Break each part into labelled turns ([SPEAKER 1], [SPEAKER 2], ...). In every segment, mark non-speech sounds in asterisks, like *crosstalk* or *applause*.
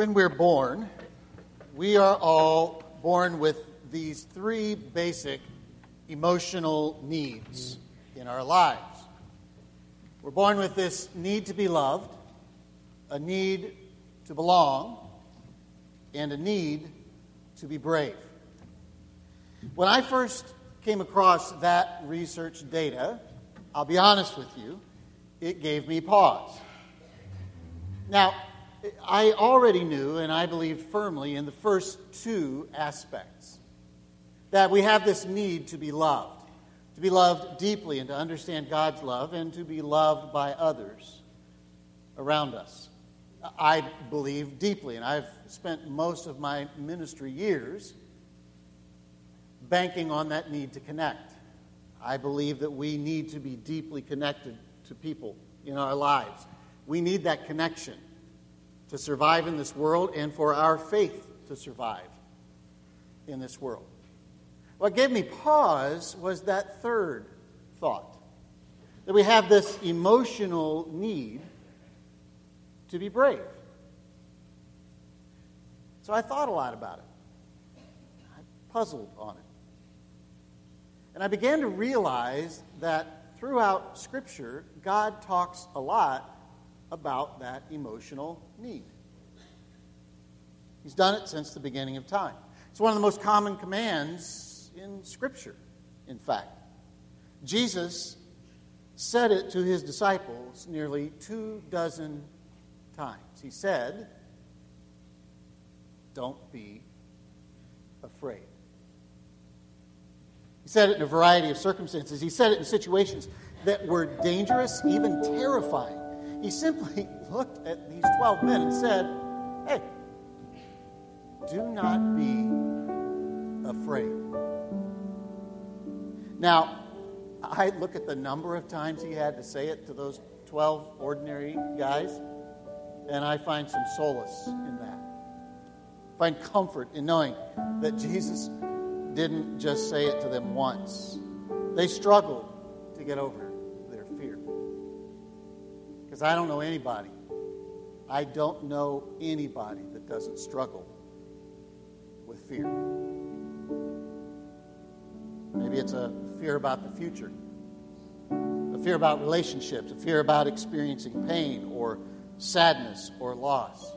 [SPEAKER 1] When we're born, we are all born with these three basic emotional needs in our lives. We're born with this need to be loved, a need to belong, and a need to be brave. When I first came across that research data, I'll be honest with you, it gave me pause. Now, I already knew, and I believed firmly in the first two aspects that we have this need to be loved, to be loved deeply and to understand God's love, and to be loved by others around us. I believe deeply, and I've spent most of my ministry years banking on that need to connect. I believe that we need to be deeply connected to people in our lives. We need that connection to survive in this world and for our faith to survive in this world. What gave me pause was that third thought that we have this emotional need to be brave. So I thought a lot about it. I puzzled on it. And I began to realize that throughout Scripture, God talks a lot about that emotional need. He's done it since the beginning of time. It's one of the most common commands in Scripture, in fact. Jesus said it to his disciples nearly two dozen times. He said, Don't be afraid. He said it in a variety of circumstances. He said it in situations that were dangerous, even terrifying. He simply *laughs* looked at these 12 men and said, Hey, do not be afraid. Now, I look at the number of times he had to say it to those 12 ordinary guys, and I find some solace in that. Find comfort in knowing that Jesus didn't just say it to them once. They struggled to get over fear. Because I don't know anybody, I don't know anybody that doesn't struggle with fear. Maybe it's a fear about the future, a fear about relationships, a fear about experiencing pain or sadness or loss.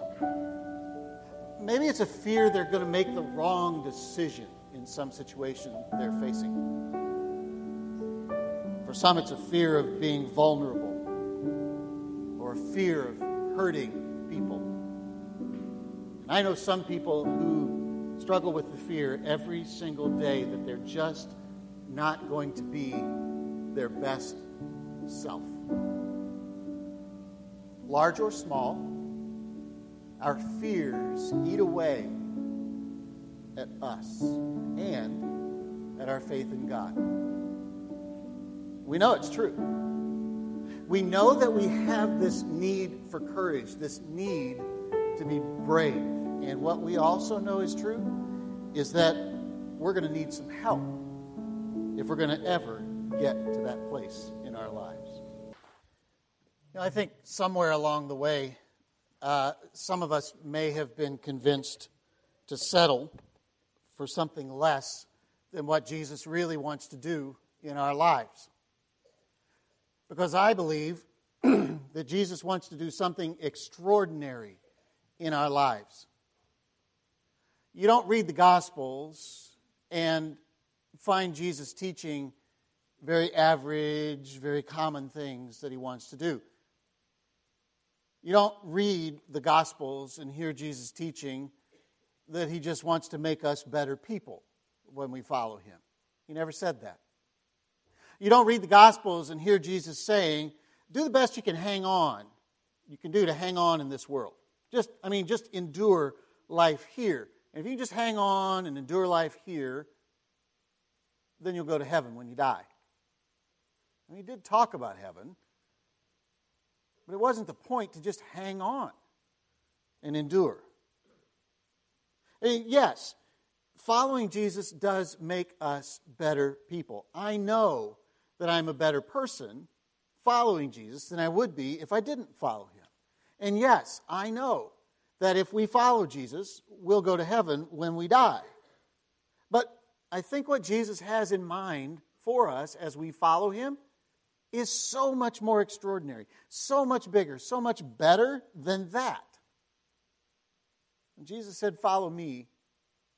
[SPEAKER 1] Maybe it's a fear they're going to make the wrong decision in some situation they're facing. For some, it's a fear of being vulnerable or fear of hurting people. And I know some people who struggle with the fear every single day that they're just not going to be their best self. Large or small, our fears eat away at us and at our faith in God. We know it's true. We know that we have this need for courage, this need to be brave. And what we also know is true is that we're going to need some help if we're going to ever get to that place in our lives. You know, I think somewhere along the way, uh, some of us may have been convinced to settle for something less than what Jesus really wants to do in our lives. Because I believe *clears throat* that Jesus wants to do something extraordinary in our lives. You don't read the Gospels and find Jesus teaching very average, very common things that he wants to do. You don't read the Gospels and hear Jesus teaching that he just wants to make us better people when we follow him. He never said that. You don't read the Gospels and hear Jesus saying, do the best you can hang on, you can do to hang on in this world. Just, I mean, just endure life here. And if you just hang on and endure life here, then you'll go to heaven when you die. And he did talk about heaven, but it wasn't the point to just hang on and endure. And yes, following Jesus does make us better people. I know that I'm a better person following Jesus than I would be if I didn't follow him. And yes, I know that if we follow Jesus, we'll go to heaven when we die. But I think what Jesus has in mind for us as we follow him is so much more extraordinary, so much bigger, so much better than that. When Jesus said, Follow me,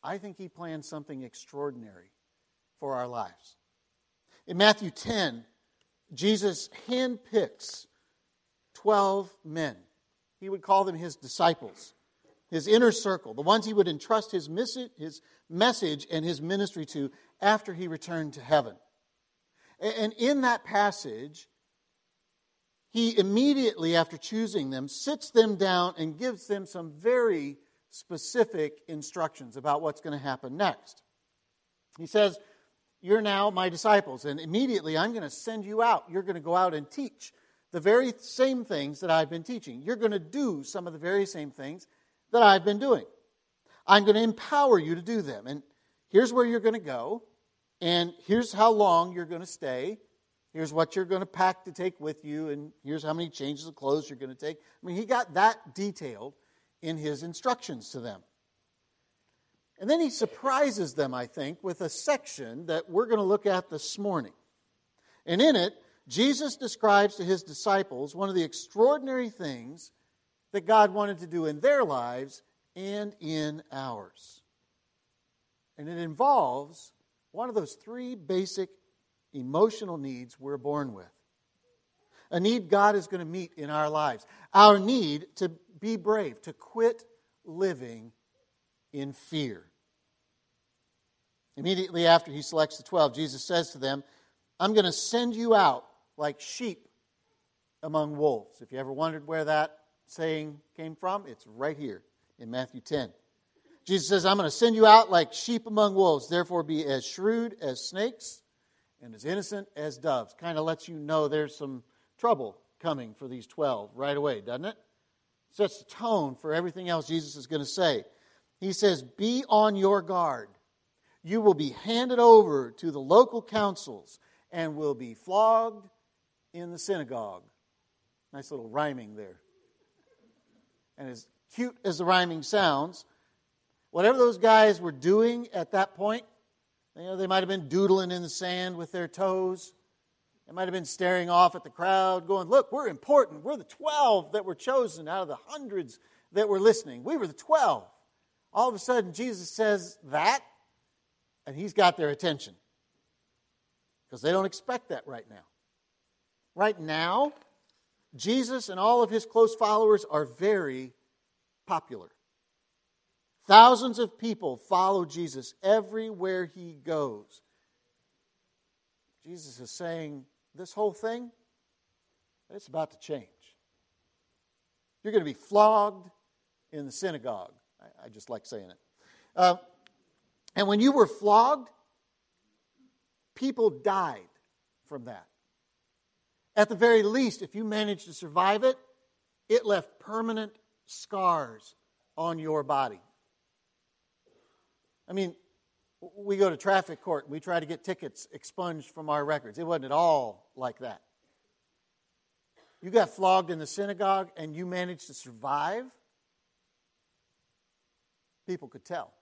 [SPEAKER 1] I think he planned something extraordinary for our lives. In Matthew 10, Jesus handpicks 12 men. He would call them his disciples, his inner circle, the ones he would entrust his his message and his ministry to after he returned to heaven. And in that passage, he immediately, after choosing them, sits them down and gives them some very specific instructions about what's going to happen next. He says, You're now my disciples, and immediately I'm going to send you out. You're going to go out and teach the very same things that I've been teaching. You're going to do some of the very same things that I've been doing. I'm going to empower you to do them. And here's where you're going to go. And here's how long you're going to stay. Here's what you're going to pack to take with you. And here's how many changes of clothes you're going to take. I mean, he got that detailed in his instructions to them. And then he surprises them, I think, with a section that we're going to look at this morning. And in it, Jesus describes to his disciples one of the extraordinary things that God wanted to do in their lives and in ours. And it involves one of those three basic emotional needs we're born with. A need God is going to meet in our lives. Our need to be brave, to quit living in fear. Immediately after he selects the 12, Jesus says to them, I'm going to send you out like sheep among wolves. If you ever wondered where that saying came from, it's right here in Matthew 10. Jesus says, I'm going to send you out like sheep among wolves. Therefore, be as shrewd as snakes and as innocent as doves. Kind of lets you know there's some trouble coming for these 12 right away, doesn't it? Sets the tone for everything else Jesus is going to say. He says, Be on your guard. You will be handed over to the local councils and will be flogged in the synagogue. Nice little rhyming there. And as cute as the rhyming sounds, whatever those guys were doing at that point, you know, they might have been doodling in the sand with their toes. They might have been staring off at the crowd, going, Look, we're important. We're the 12 that were chosen out of the hundreds that were listening. We were the 12. All of a sudden, Jesus says that, and he's got their attention. Because they don't expect that right now. Right now, Jesus and all of his close followers are very popular. Thousands of people follow Jesus everywhere he goes. Jesus is saying, This whole thing, it's about to change. You're going to be flogged in the synagogue. I, I just like saying it. Uh, and when you were flogged, people died from that. At the very least, if you managed to survive it, it left permanent scars on your body. I mean, we go to traffic court and we try to get tickets expunged from our records. It wasn't at all like that. You got flogged in the synagogue and you managed to survive, people could tell.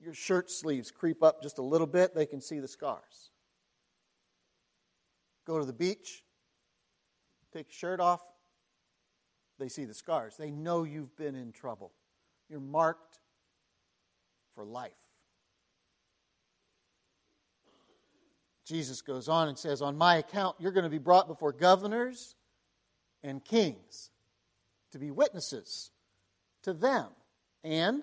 [SPEAKER 1] Your shirt sleeves creep up just a little bit, they can see the scars. Go to the beach, take your shirt off, they see the scars. They know you've been in trouble. You're marked for life. Jesus goes on and says, On my account, you're going to be brought before governors and kings to be witnesses to them and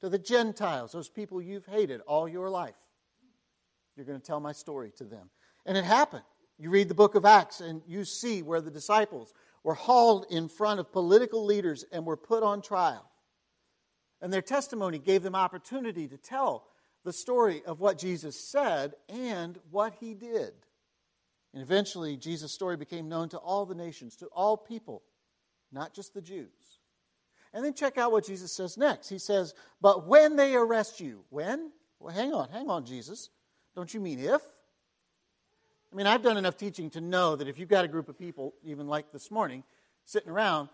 [SPEAKER 1] to the Gentiles, those people you've hated all your life. You're going to tell my story to them. And it happened. You read the book of Acts and you see where the disciples were hauled in front of political leaders and were put on trial. And their testimony gave them opportunity to tell the story of what Jesus said and what he did. And eventually, Jesus' story became known to all the nations, to all people, not just the Jews. And then check out what Jesus says next. He says, But when they arrest you, when? Well, hang on, hang on, Jesus. Don't you mean if? I mean, I've done enough teaching to know that if you've got a group of people, even like this morning, sitting around,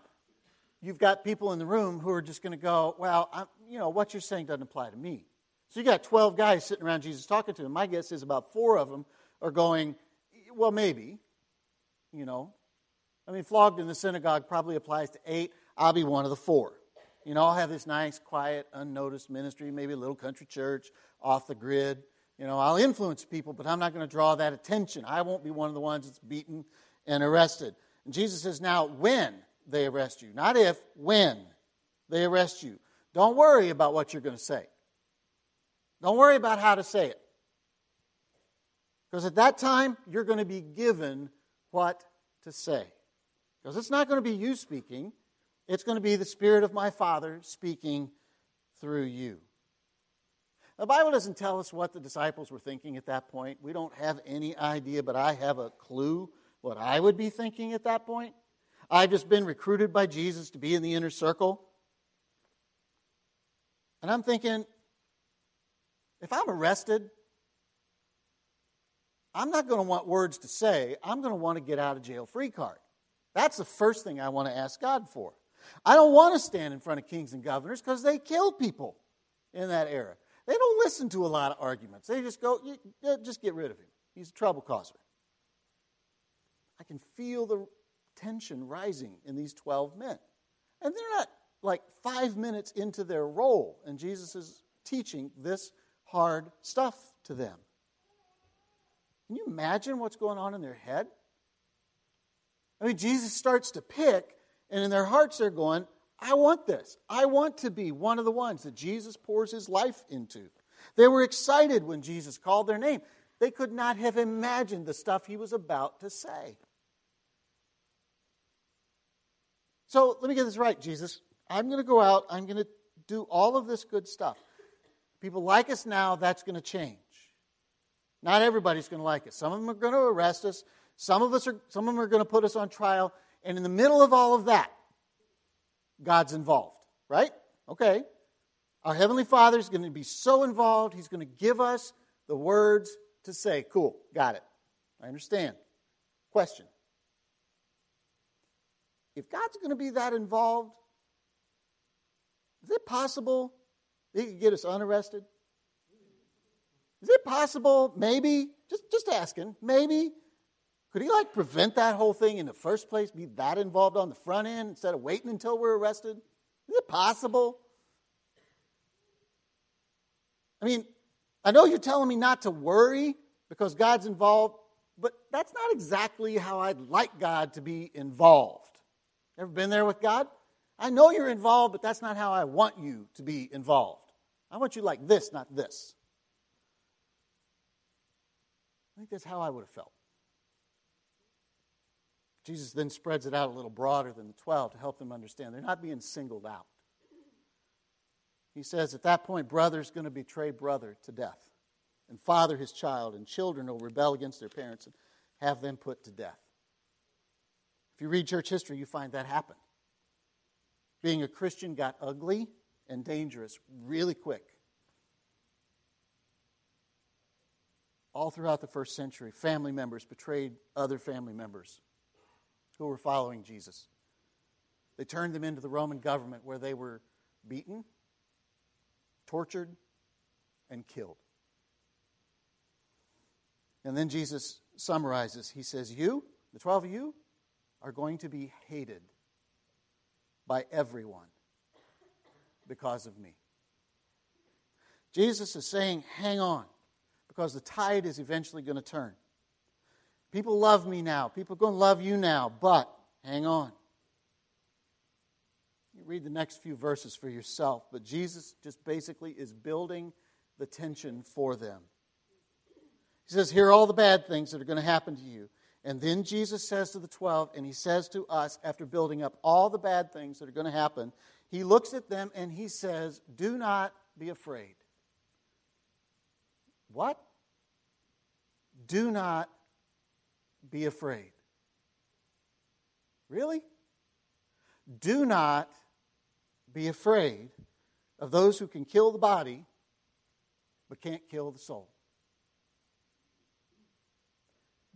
[SPEAKER 1] you've got people in the room who are just going to go, well, I'm, you know, what you're saying doesn't apply to me. So you got 12 guys sitting around Jesus talking to him. My guess is about four of them are going, well, maybe, you know. I mean, flogged in the synagogue probably applies to eight. I'll be one of the four. You know, I'll have this nice, quiet, unnoticed ministry, maybe a little country church off the grid. You know, I'll influence people, but I'm not going to draw that attention. I won't be one of the ones that's beaten and arrested. And Jesus says, now, when they arrest you, not if, when they arrest you, don't worry about what you're going to say. Don't worry about how to say it. Because at that time, you're going to be given what to say. Because it's not going to be you speaking, it's going to be the Spirit of my Father speaking through you. The Bible doesn't tell us what the disciples were thinking at that point. We don't have any idea, but I have a clue what I would be thinking at that point. I've just been recruited by Jesus to be in the inner circle. And I'm thinking, if I'm arrested, I'm not going to want words to say. I'm going to want to get out of jail free card. That's the first thing I want to ask God for. I don't want to stand in front of kings and governors because they kill people in that era. They don't listen to a lot of arguments. They just go, just get rid of him. He's a trouble causer. I can feel the tension rising in these 12 men. And they're not like five minutes into their role, and Jesus is teaching this hard stuff to them. Can you imagine what's going on in their head? I mean, Jesus starts to pick, and in their hearts they're going, I want this. I want to be one of the ones that Jesus pours his life into. They were excited when Jesus called their name. They could not have imagined the stuff he was about to say. So let me get this right, Jesus. I'm going to go out, I'm going to do all of this good stuff. People like us now, that's going to change. Not everybody's going to like us. Some of them are going to arrest us. Some of us are some of them are going to put us on trial. And in the middle of all of that, God's involved, right? Okay. Our Heavenly Father is going to be so involved, He's going to give us the words to say. Cool, got it. I understand. Question If God's going to be that involved, is it possible He could get us unarrested? Is it possible, maybe, just, just asking, maybe, could he like prevent that whole thing in the first place, be that involved on the front end instead of waiting until we're arrested? Is it possible? I mean, I know you're telling me not to worry because God's involved, but that's not exactly how I'd like God to be involved. Ever been there with God? I know you're involved, but that's not how I want you to be involved. I want you like this, not this. I think that's how I would have felt. Jesus then spreads it out a little broader than the 12 to help them understand they're not being singled out. He says at that point, brother's going to betray brother to death, and father his child, and children will rebel against their parents and have them put to death. If you read church history, you find that happened. Being a Christian got ugly and dangerous really quick. All throughout the first century, family members betrayed other family members who were following Jesus. They turned them into the Roman government where they were beaten, tortured, and killed. And then Jesus summarizes. He says, You, the 12 of you, are going to be hated by everyone because of me. Jesus is saying, Hang on, because the tide is eventually going to turn. People love me now. People are going to love you now, but hang on. You read the next few verses for yourself, but Jesus just basically is building the tension for them. He says, Here are all the bad things that are going to happen to you. And then Jesus says to the 12, and he says to us, after building up all the bad things that are going to happen, he looks at them and he says, Do not be afraid. What? Do not be afraid. Really? Do not be afraid of those who can kill the body but can't kill the soul.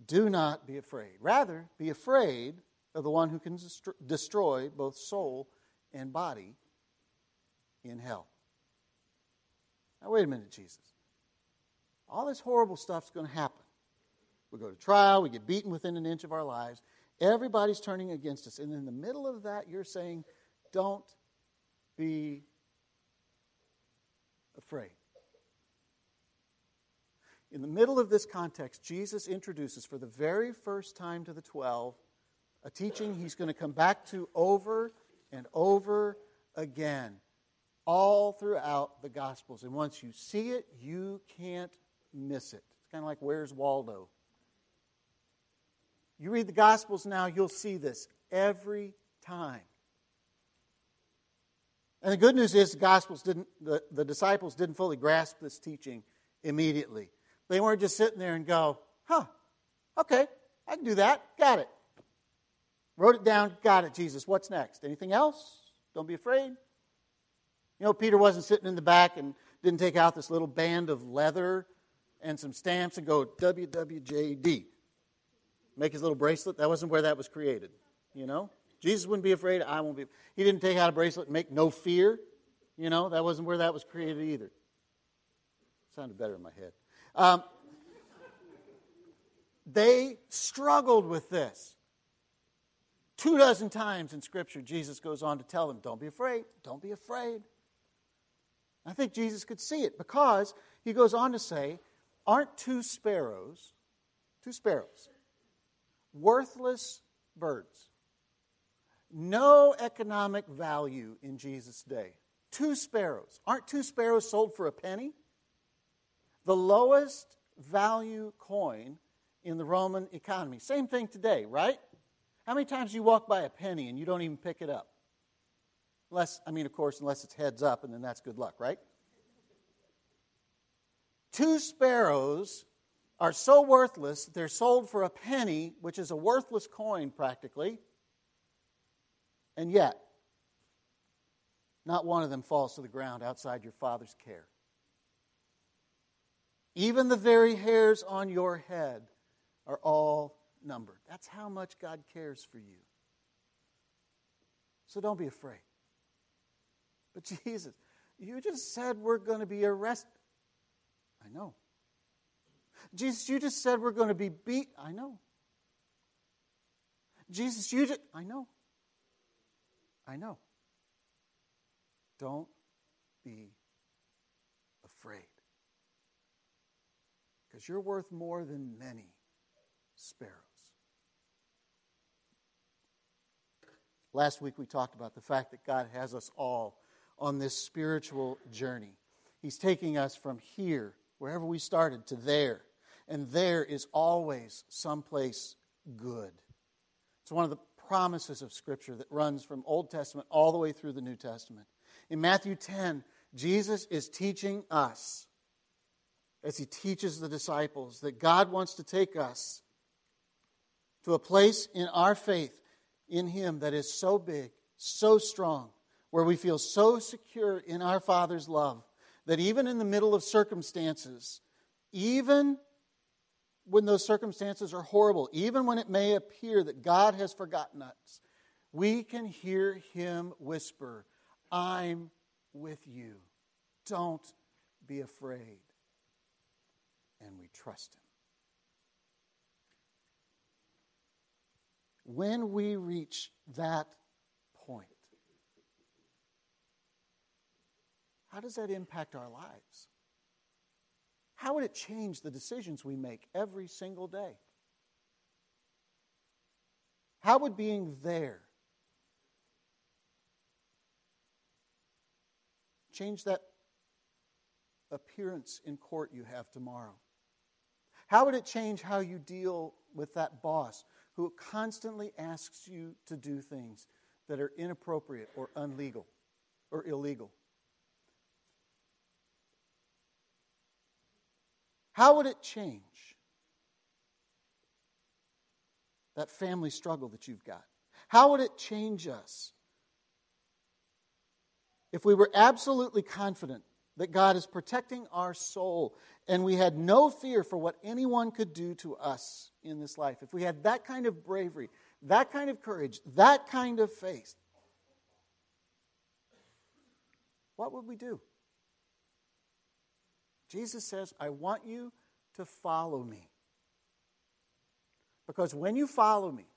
[SPEAKER 1] Do not be afraid. Rather, be afraid of the one who can destroy both soul and body in hell. Now, wait a minute, Jesus. All this horrible stuff's going to happen. We go to trial, we get beaten within an inch of our lives. Everybody's turning against us. And in the middle of that, you're saying, don't be afraid. In the middle of this context, Jesus introduces for the very first time to the 12 a teaching he's going to come back to over and over again, all throughout the Gospels. And once you see it, you can't miss it. It's kind of like Where's Waldo? You read the Gospels now, you'll see this every time. And the good news is the Gospels didn't, the, the disciples didn't fully grasp this teaching immediately. They weren't just sitting there and go, huh, okay, I can do that. Got it. Wrote it down. Got it, Jesus. What's next? Anything else? Don't be afraid. You know, Peter wasn't sitting in the back and didn't take out this little band of leather and some stamps and go, WWJD. Make his little bracelet. That wasn't where that was created. You know? Jesus wouldn't be afraid. I won't be. He didn't take out a bracelet and make no fear. You know? That wasn't where that was created either. Sounded better in my head. Um, they struggled with this. Two dozen times in Scripture, Jesus goes on to tell them, Don't be afraid, don't be afraid. I think Jesus could see it because he goes on to say, Aren't two sparrows, two sparrows, worthless birds? No economic value in Jesus' day. Two sparrows. Aren't two sparrows sold for a penny? The lowest value coin in the Roman economy. Same thing today, right? How many times you walk by a penny and you don't even pick it up? Unless, I mean, of course, unless it's heads up, and then that's good luck, right? Two sparrows are so worthless, they're sold for a penny, which is a worthless coin practically. And yet, not one of them falls to the ground outside your Father's care. Even the very hairs on your head are all numbered. That's how much God cares for you. So don't be afraid. But *laughs* Jesus, you just said we're going to be arrested. I know. Jesus, you just said we're going to be beat. I know. Jesus, you just. I know. I know. Don't be afraid. Because you're worth more than many sparrows. Last week we talked about the fact that God has us all on this spiritual journey. He's taking us from here, wherever we started, to there. And there is always someplace good. It's one of the promises of Scripture that runs from Old Testament all the way through the New Testament. In Matthew 10, Jesus is teaching us, as he teaches the disciples, that God wants to take us to a place in our faith in Him that is so big, so strong, where we feel so secure in our Father's love that even in the middle of circumstances, even when those circumstances are horrible, even when it may appear that God has forgotten us, we can hear Him whisper, I'm with you. Don't be afraid. And we trust Him. when we reach that point, how does that impact our lives? How would it change the decisions we make every single day? How would being there change that appearance in court you have tomorrow? How would it change how you deal with that boss who constantly asks you to do things that are inappropriate or unlegal or illegal? How would it change that family struggle that you've got? How would it change us if we were absolutely confident that God is protecting our soul and we had no fear for what anyone could do to us in this life, if we had that kind of bravery, that kind of courage, that kind of faith, what would we do? Jesus says, I want you to follow me. Because when you follow me,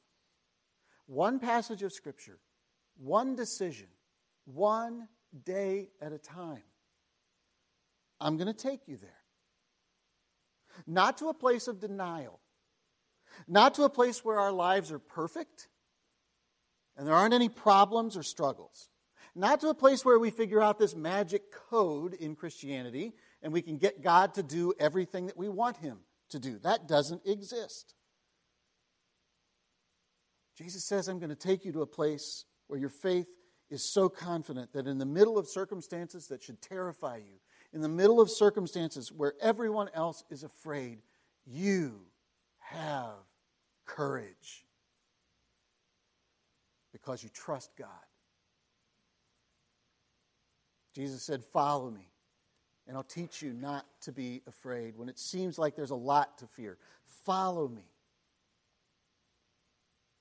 [SPEAKER 1] one passage of Scripture, one decision, one day at a time, I'm going to take you there. Not to a place of denial, not to a place where our lives are perfect and there aren't any problems or struggles. Not to a place where we figure out this magic code in Christianity and we can get God to do everything that we want Him to do. That doesn't exist. Jesus says, I'm going to take you to a place where your faith is so confident that in the middle of circumstances that should terrify you, in the middle of circumstances where everyone else is afraid, you have courage because you trust God. Jesus said, Follow me, and I'll teach you not to be afraid when it seems like there's a lot to fear. Follow me.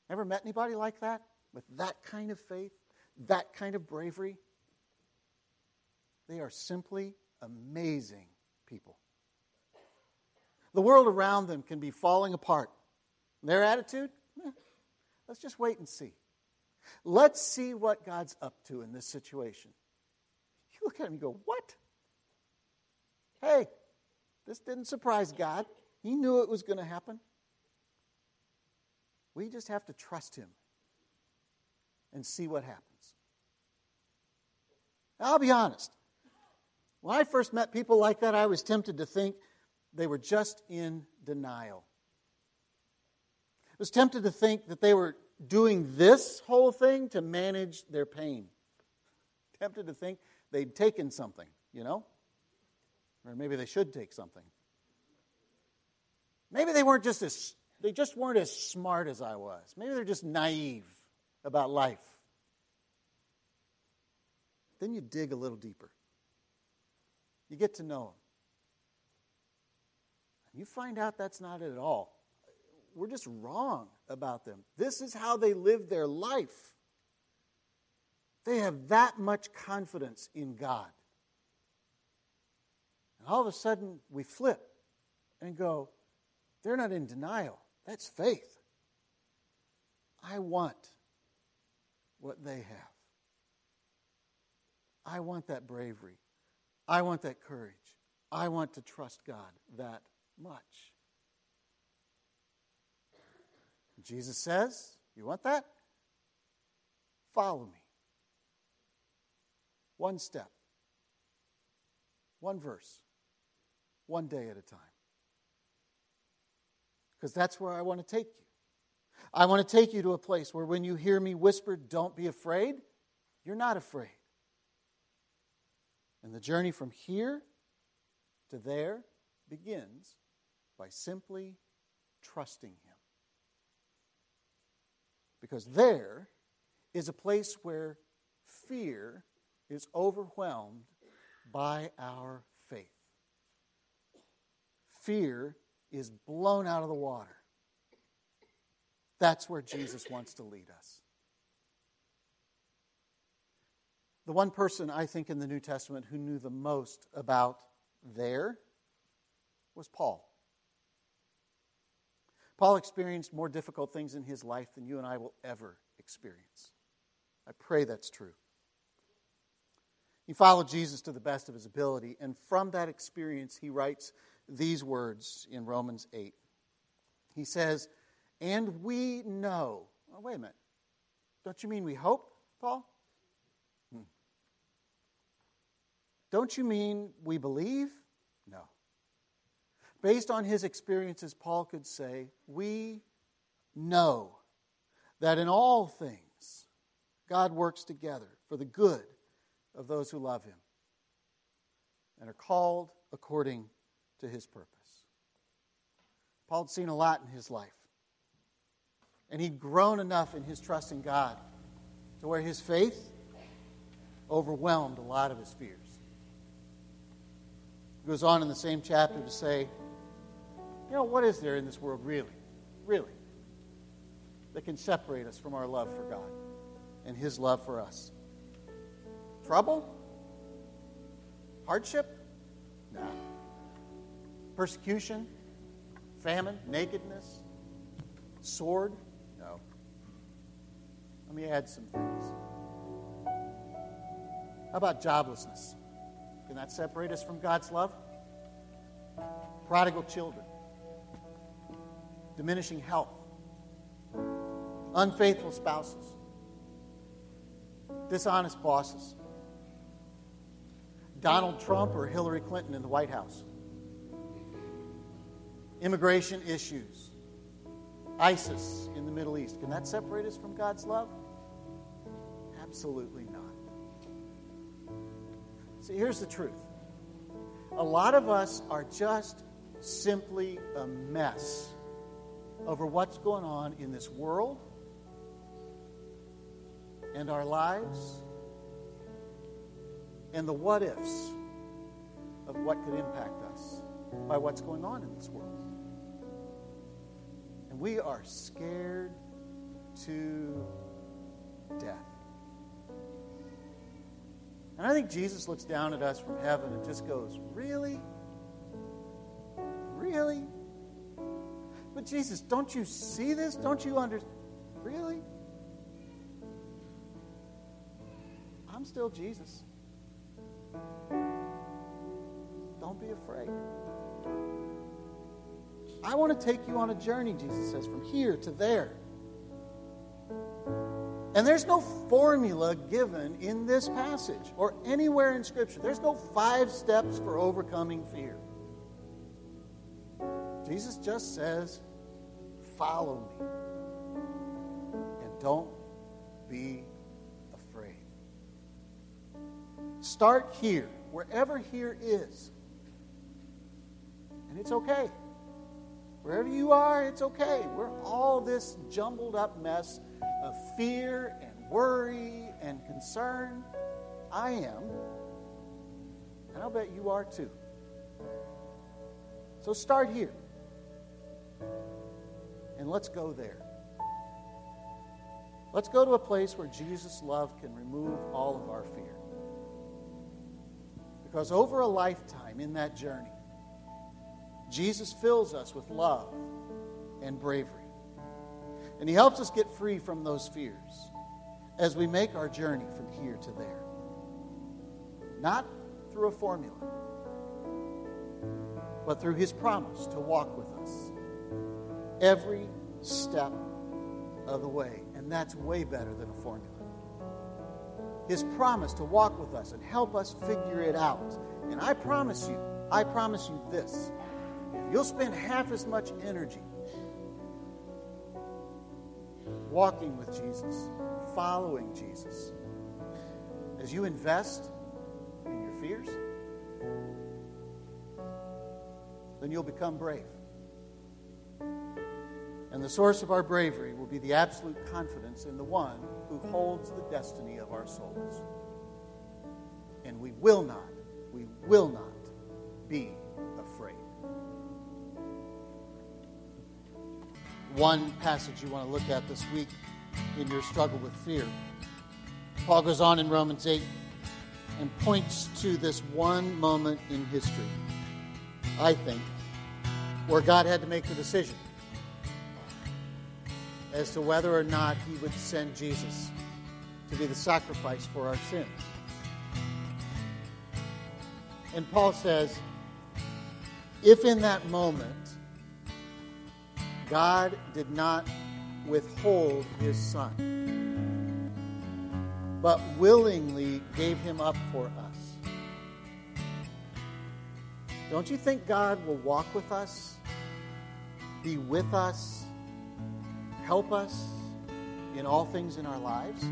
[SPEAKER 1] Ever met anybody like that? With that kind of faith, that kind of bravery? They are simply amazing people. The world around them can be falling apart. Their attitude? Eh, let's just wait and see. Let's see what God's up to in this situation. You look at him and go, What? Hey, this didn't surprise God. He knew it was going to happen. We just have to trust Him and see what happens. I'll be honest. When I first met people like that, I was tempted to think they were just in denial. I was tempted to think that they were doing this whole thing to manage their pain. Tempted to think they'd taken something, you know? Or maybe they should take something. Maybe they weren't just as they just weren't as smart as I was. Maybe they're just naive about life. Then you dig a little deeper. You get to know them. And you find out that's not it at all we're just wrong about them. This is how they live their life. They have that much confidence in God. All of a sudden, we flip and go, they're not in denial. That's faith. I want what they have. I want that bravery. I want that courage. I want to trust God that much. Jesus says, You want that? Follow me. One step, one verse, one day at a time. Because that's where I want to take you. I want to take you to a place where when you hear me whisper, Don't be afraid, you're not afraid. And the journey from here to there begins by simply trusting Him. Because there is a place where fear is overwhelmed by our. Fear is blown out of the water. That's where Jesus wants to lead us. The one person I think in the New Testament who knew the most about there was Paul. Paul experienced more difficult things in his life than you and I will ever experience. I pray that's true. He followed Jesus to the best of his ability, and from that experience, he writes these words in Romans 8. He says, And we know. Oh, wait a minute. Don't you mean we hope, Paul? Hmm. Don't you mean we believe? No. Based on his experiences, Paul could say, We know that in all things God works together for the good of those who love him and are called according to his purpose. Paul had seen a lot in his life, and he'd grown enough in his trust in God to where his faith overwhelmed a lot of his fears. He goes on in the same chapter to say, you know, what is there in this world really, really, that can separate us from our love for God and His love for us? Trouble? Hardship? No. Persecution? Famine? Nakedness? Sword? No. Let me add some things. How about joblessness? Can that separate us from God's love? Prodigal children, diminishing health, unfaithful spouses, dishonest bosses, Donald Trump or Hillary Clinton in the White House, immigration issues, ISIS in the Middle East. Can that separate us from God's love? Absolutely not. See, here's the truth. A lot of us are just simply a mess over what's going on in this world and our lives and the what ifs of what could impact us by what's going on in this world. We are scared to death. And I think Jesus looks down at us from heaven and just goes, Really? Really? But Jesus, don't you see this? Don't you understand? Really? I'm still Jesus. Don't be afraid. I want to take you on a journey, Jesus says, from here to there. And there's no formula given in this passage or anywhere in Scripture. There's no five steps for overcoming fear. Jesus just says, Follow me. And don't be afraid. Start here, wherever here is. And it's okay. Wherever you are, it's okay. We're all this jumbled up mess of fear and worry and concern. I am. And I'll bet you are too. So start here. And let's go there. Let's go to a place where Jesus' love can remove all of our fear. Because over a lifetime in that journey, Jesus fills us with love and bravery. And He helps us get free from those fears as we make our journey from here to there. Not through a formula, but through His promise to walk with us every step of the way. And that's way better than a formula. His promise to walk with us and help us figure it out. And I promise you, I promise you this you'll spend half as much energy walking with Jesus, following Jesus, as you invest in your fears, then you'll become brave. And the source of our bravery will be the absolute confidence in the one who holds the destiny of our souls. And we will not, we will not be One passage you want to look at this week in your struggle with fear. Paul goes on in Romans 8 and points to this one moment in history, I think, where God had to make the decision as to whether or not he would send Jesus to be the sacrifice for our sins. And Paul says, if in that moment God did not withhold his son, but willingly gave him up for us, don't you think God will walk with us, be with us, help us in all things in our lives?